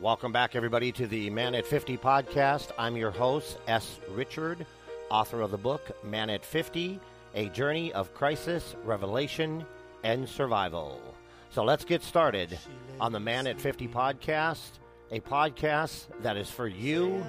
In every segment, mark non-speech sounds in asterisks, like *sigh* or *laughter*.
Welcome back, everybody, to the Man at 50 podcast. I'm your host, S. Richard, author of the book Man at 50 A Journey of Crisis, Revelation, and Survival. So let's get started on the Man at 50 podcast, a podcast that is for you,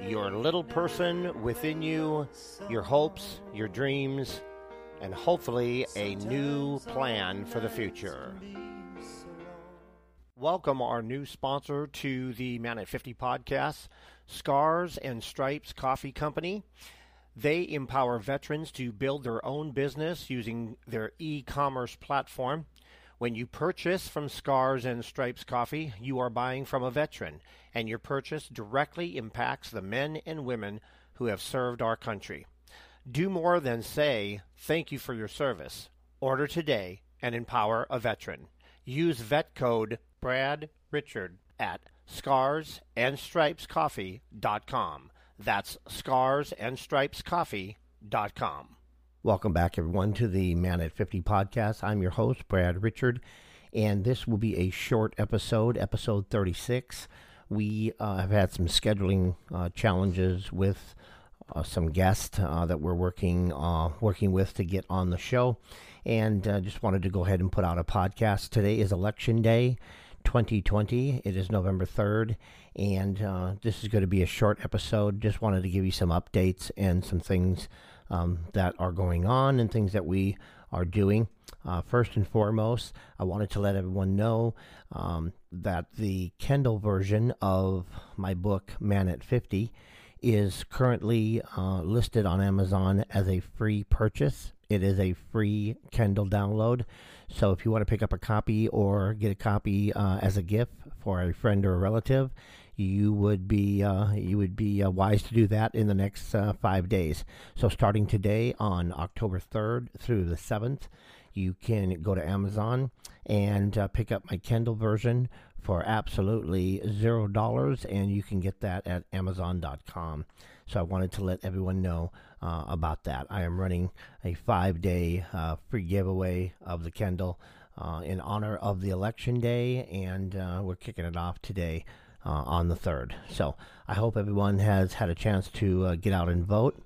your little person within you, your hopes, your dreams, and hopefully a new plan for the future. Welcome our new sponsor to the Man at 50 podcast, Scars and Stripes Coffee Company. They empower veterans to build their own business using their e-commerce platform. When you purchase from Scars and Stripes Coffee, you are buying from a veteran, and your purchase directly impacts the men and women who have served our country. Do more than say, thank you for your service. Order today and empower a veteran. Use vet code Brad Richard at scarsandstripescoffee.com. That's scarsandstripescoffee.com. Welcome back, everyone, to the Man at 50 podcast. I'm your host, Brad Richard, and this will be a short episode, episode 36. We uh, have had some scheduling uh, challenges with uh, some guests uh, that we're working uh, working with to get on the show, and uh, just wanted to go ahead and put out a podcast. Today is election day. 2020. It is November 3rd, and uh, this is going to be a short episode. Just wanted to give you some updates and some things um, that are going on and things that we are doing. Uh, first and foremost, I wanted to let everyone know um, that the Kindle version of my book, Man at 50, is currently uh, listed on Amazon as a free purchase. It is a free Kindle download. So if you want to pick up a copy or get a copy uh, as a gift for a friend or a relative, you would be uh, you would be uh, wise to do that in the next uh, five days. So starting today on October third through the seventh, you can go to Amazon and uh, pick up my Kindle version for absolutely zero dollars, and you can get that at Amazon.com. So I wanted to let everyone know uh, about that. I am running a five-day uh, free giveaway of the Kindle uh, in honor of the election day, and uh, we're kicking it off today. Uh, on the third. So I hope everyone has had a chance to uh, get out and vote.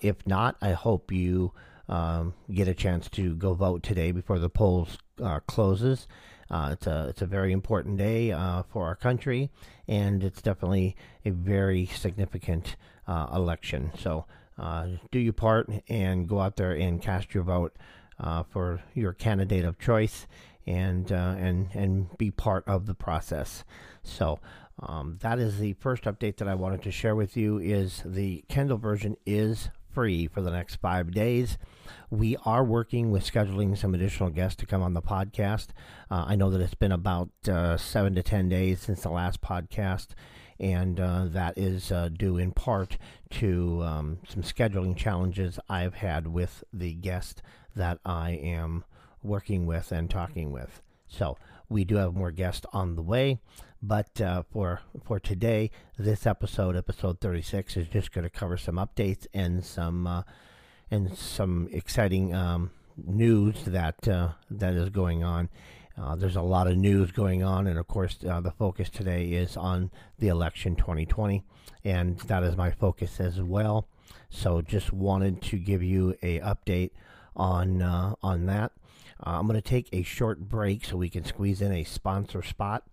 if not, I hope you um, get a chance to go vote today before the polls closes. Uh, it's a it's a very important day uh, for our country, and it's definitely a very significant uh, election. So do your part and go out there and cast your vote uh, for your candidate of choice, and uh, and and be part of the process. So. Um, that is the first update that I wanted to share with you. Is the Kindle version is free for the next five days. We are working with scheduling some additional guests to come on the podcast. Uh, I know that it's been about uh, seven to 10 days since the last podcast, and uh, that is uh, due in part to um, some scheduling challenges I've had with the guest that I am working with and talking with. So we do have more guests on the way, but uh, for for today, this episode, episode 36, is just going to cover some updates and some uh, and some exciting um, news that uh, that is going on. Uh, there's a lot of news going on, and of course, uh, the focus today is on the election 2020, and that is my focus as well. So, just wanted to give you a update on uh, on that. Uh, I'm going to take a short break so we can squeeze in a sponsor spot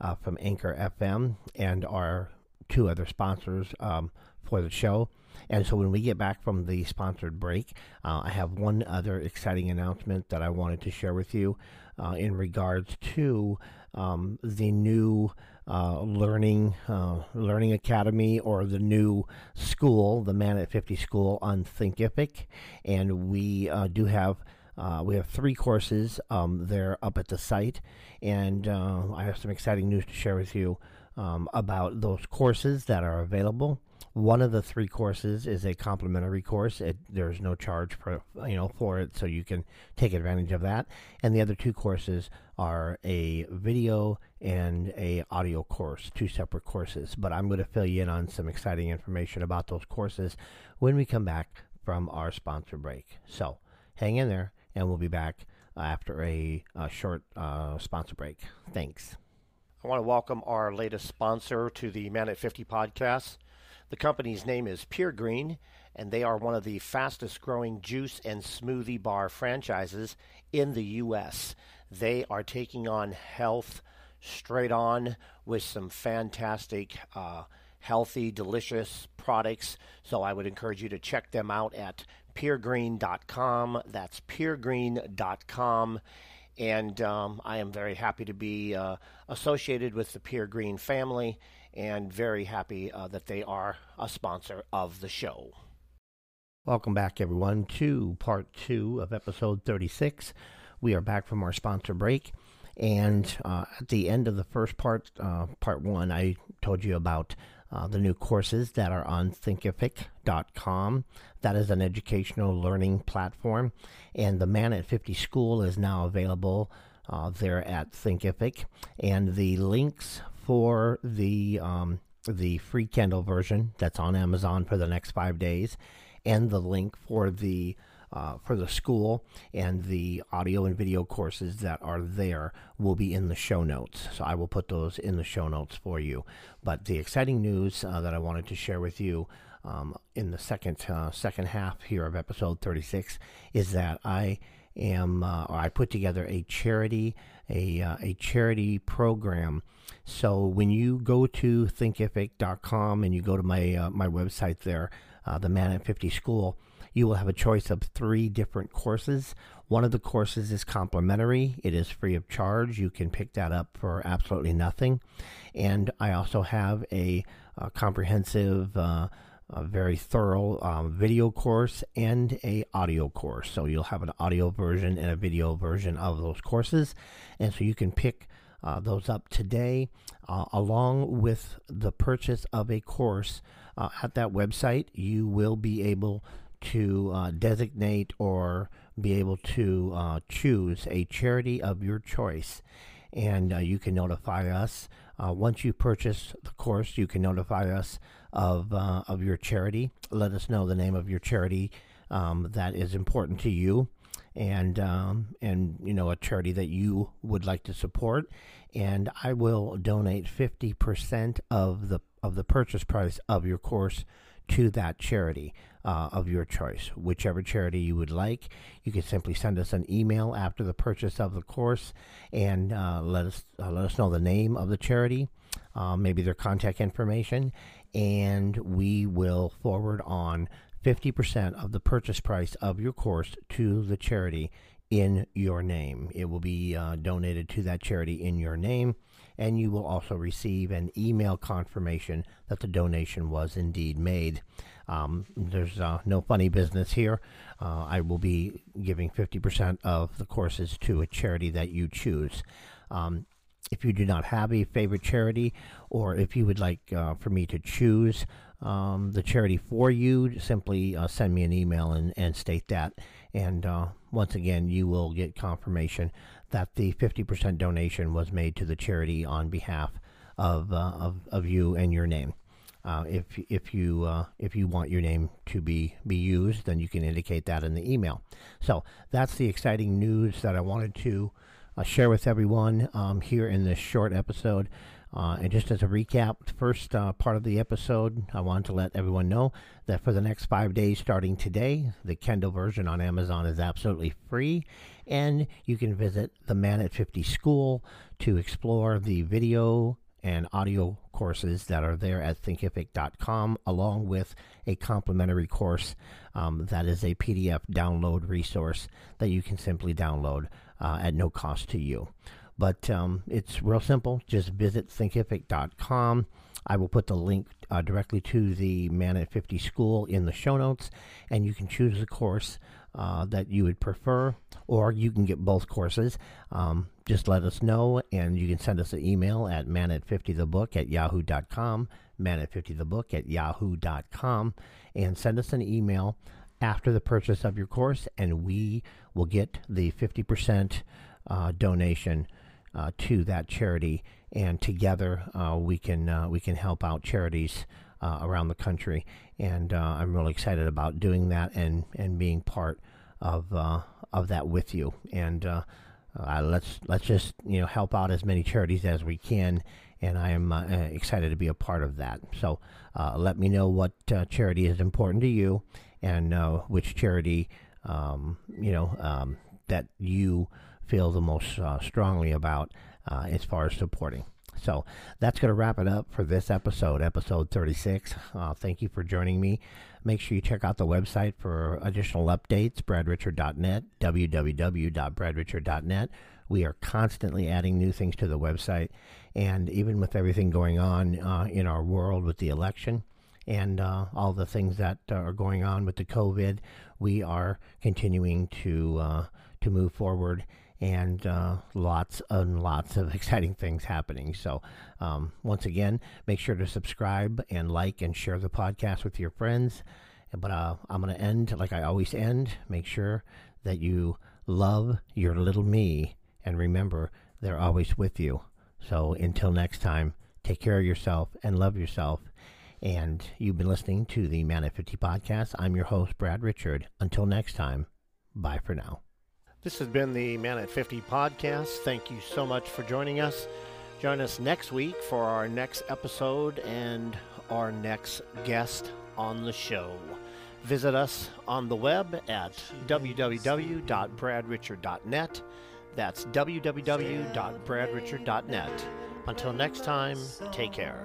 uh, from Anchor FM and our two other sponsors um, for the show. And so when we get back from the sponsored break, uh, I have one other exciting announcement that I wanted to share with you uh, in regards to um, the new uh, learning uh, learning academy or the new school, the Man at 50 School on Thinkific. And we uh, do have uh, we have three courses. Um, they're up at the site, and uh, I have some exciting news to share with you um, about those courses that are available. One of the three courses is a complimentary course. It, there's no charge for you know for it, so you can take advantage of that. And the other two courses are a video and a audio course, two separate courses. But I'm going to fill you in on some exciting information about those courses when we come back from our sponsor break. So hang in there and we'll be back after a, a short uh, sponsor break. Thanks. I want to welcome our latest sponsor to the Man at 50 podcast. The company's name is Pure Green, and they are one of the fastest growing juice and smoothie bar franchises in the U.S. They are taking on health straight on with some fantastic, uh, healthy, delicious products. So I would encourage you to check them out at puregreen.com. That's puregreen.com and um, I am very happy to be uh, associated with the Pure Green family and very happy uh, that they are a sponsor of the show. Welcome back, everyone, to part two of episode 36. We are back from our sponsor break. And uh, at the end of the first part, uh, part one, I told you about uh, the new courses that are on thinkific.com. That is an educational learning platform. And the Man at 50 School is now available uh, there at Thinkific. And the links for the, um, the free Kindle version that's on Amazon for the next five days, and the link for the uh, for the school and the audio and video courses that are there will be in the show notes. So I will put those in the show notes for you. But the exciting news uh, that I wanted to share with you um, in the second uh, second half here of episode 36 is that I am uh, or I put together a charity a uh, a charity program. So when you go to thinkific.com and you go to my uh, my website there, uh, the Man at 50 School, you will have a choice of three different courses. One of the courses is complimentary. It is free of charge. You can pick that up for absolutely nothing. And I also have a, a comprehensive uh, a very thorough um, video course and a audio course. So you'll have an audio version and a video version of those courses, and so you can pick uh, those up today, uh, along with the purchase of a course uh, at that website. You will be able to uh, designate or be able to uh, choose a charity of your choice, and uh, you can notify us once you purchase the course. You can notify us of uh, of your charity. Let us know the name of your charity um, that is important to you, and um, and you know a charity that you would like to support. And I will donate fifty percent of the of the purchase price of your course to that charity uh, of your choice, whichever charity you would like. You can simply send us an email after the purchase of the course and uh, let us uh, let us know the name of the charity, uh, maybe their contact information, and we will forward on 50% of the purchase price of your course to the charity in your name. It will be uh, donated to that charity in your name, and you will also receive an email confirmation that the donation was indeed made. Um, there's uh, no funny business here. Uh, I will be giving 50% of the courses to a charity that you choose. Um, if you do not have a favorite charity, or if you would like uh, for me to choose um, the charity for you, simply uh, send me an email and, and state that. And uh, once again, you will get confirmation that the 50% donation was made to the charity on behalf of, uh, of, of you and your name. Uh, if if you uh, if you want your name to be be used, then you can indicate that in the email. So that's the exciting news that I wanted to uh, share with everyone um, here in this short episode. Uh, and just as a recap, the first uh, part of the episode, I wanted to let everyone know that for the next five days starting today, the Kindle version on Amazon is absolutely free. And you can visit the Man at 50 School to explore the video and audio courses that are there at thinkific.com, along with a complimentary course um, that is a PDF download resource that you can simply download uh, at no cost to you. But um, it's real simple. Just visit thinkific.com. I will put the link uh, directly to the Man at 50 School in the show notes, and you can choose the course uh, that you would prefer, or you can get both courses. Um, just let us know, and you can send us an email at man at 50thebook at yahoo.com, man at 50thebook at yahoo.com, and send us an email after the purchase of your course, and we will get the 50% uh, donation uh, to that charity. And together, uh, we can uh, we can help out charities uh, around the country. And uh, I'm really excited about doing that and and being part of of that with you. And let's let's just you know help out as many charities as we can, and I am excited to be a part of that. So let me know what charity is important to you, and which charity um, you know um, that you feel the most uh, strongly about as far as supporting. So that's going to wrap it up for this episode, episode 36. Uh, thank you for joining me. Make sure you check out the website for additional updates, bradrichard.net, www.bradrichard.net. We are constantly adding new things to the website, and even with everything going on uh, in our world with the election and uh, all the things that uh, are going on with the COVID, we are continuing to uh, to move forward and uh, lots and lots of *laughs* exciting things happening. So, um, once again, make sure to subscribe and like and share the podcast with your friends. But uh, I'm going to end like I always end. Make sure that you love your little me and remember they're always with you. So, until next time, take care of yourself and love yourself. And you've been listening to the Man at 50 podcast. I'm your host, Brad Richard. Until next time, bye for now. This has been the Man at 50 podcast. Thank you so much for joining us. Join us next week for our next episode and our next guest on the show. Visit us on the web at www.bradrichard.net. That's www.bradrichard.net. Until next time, take care.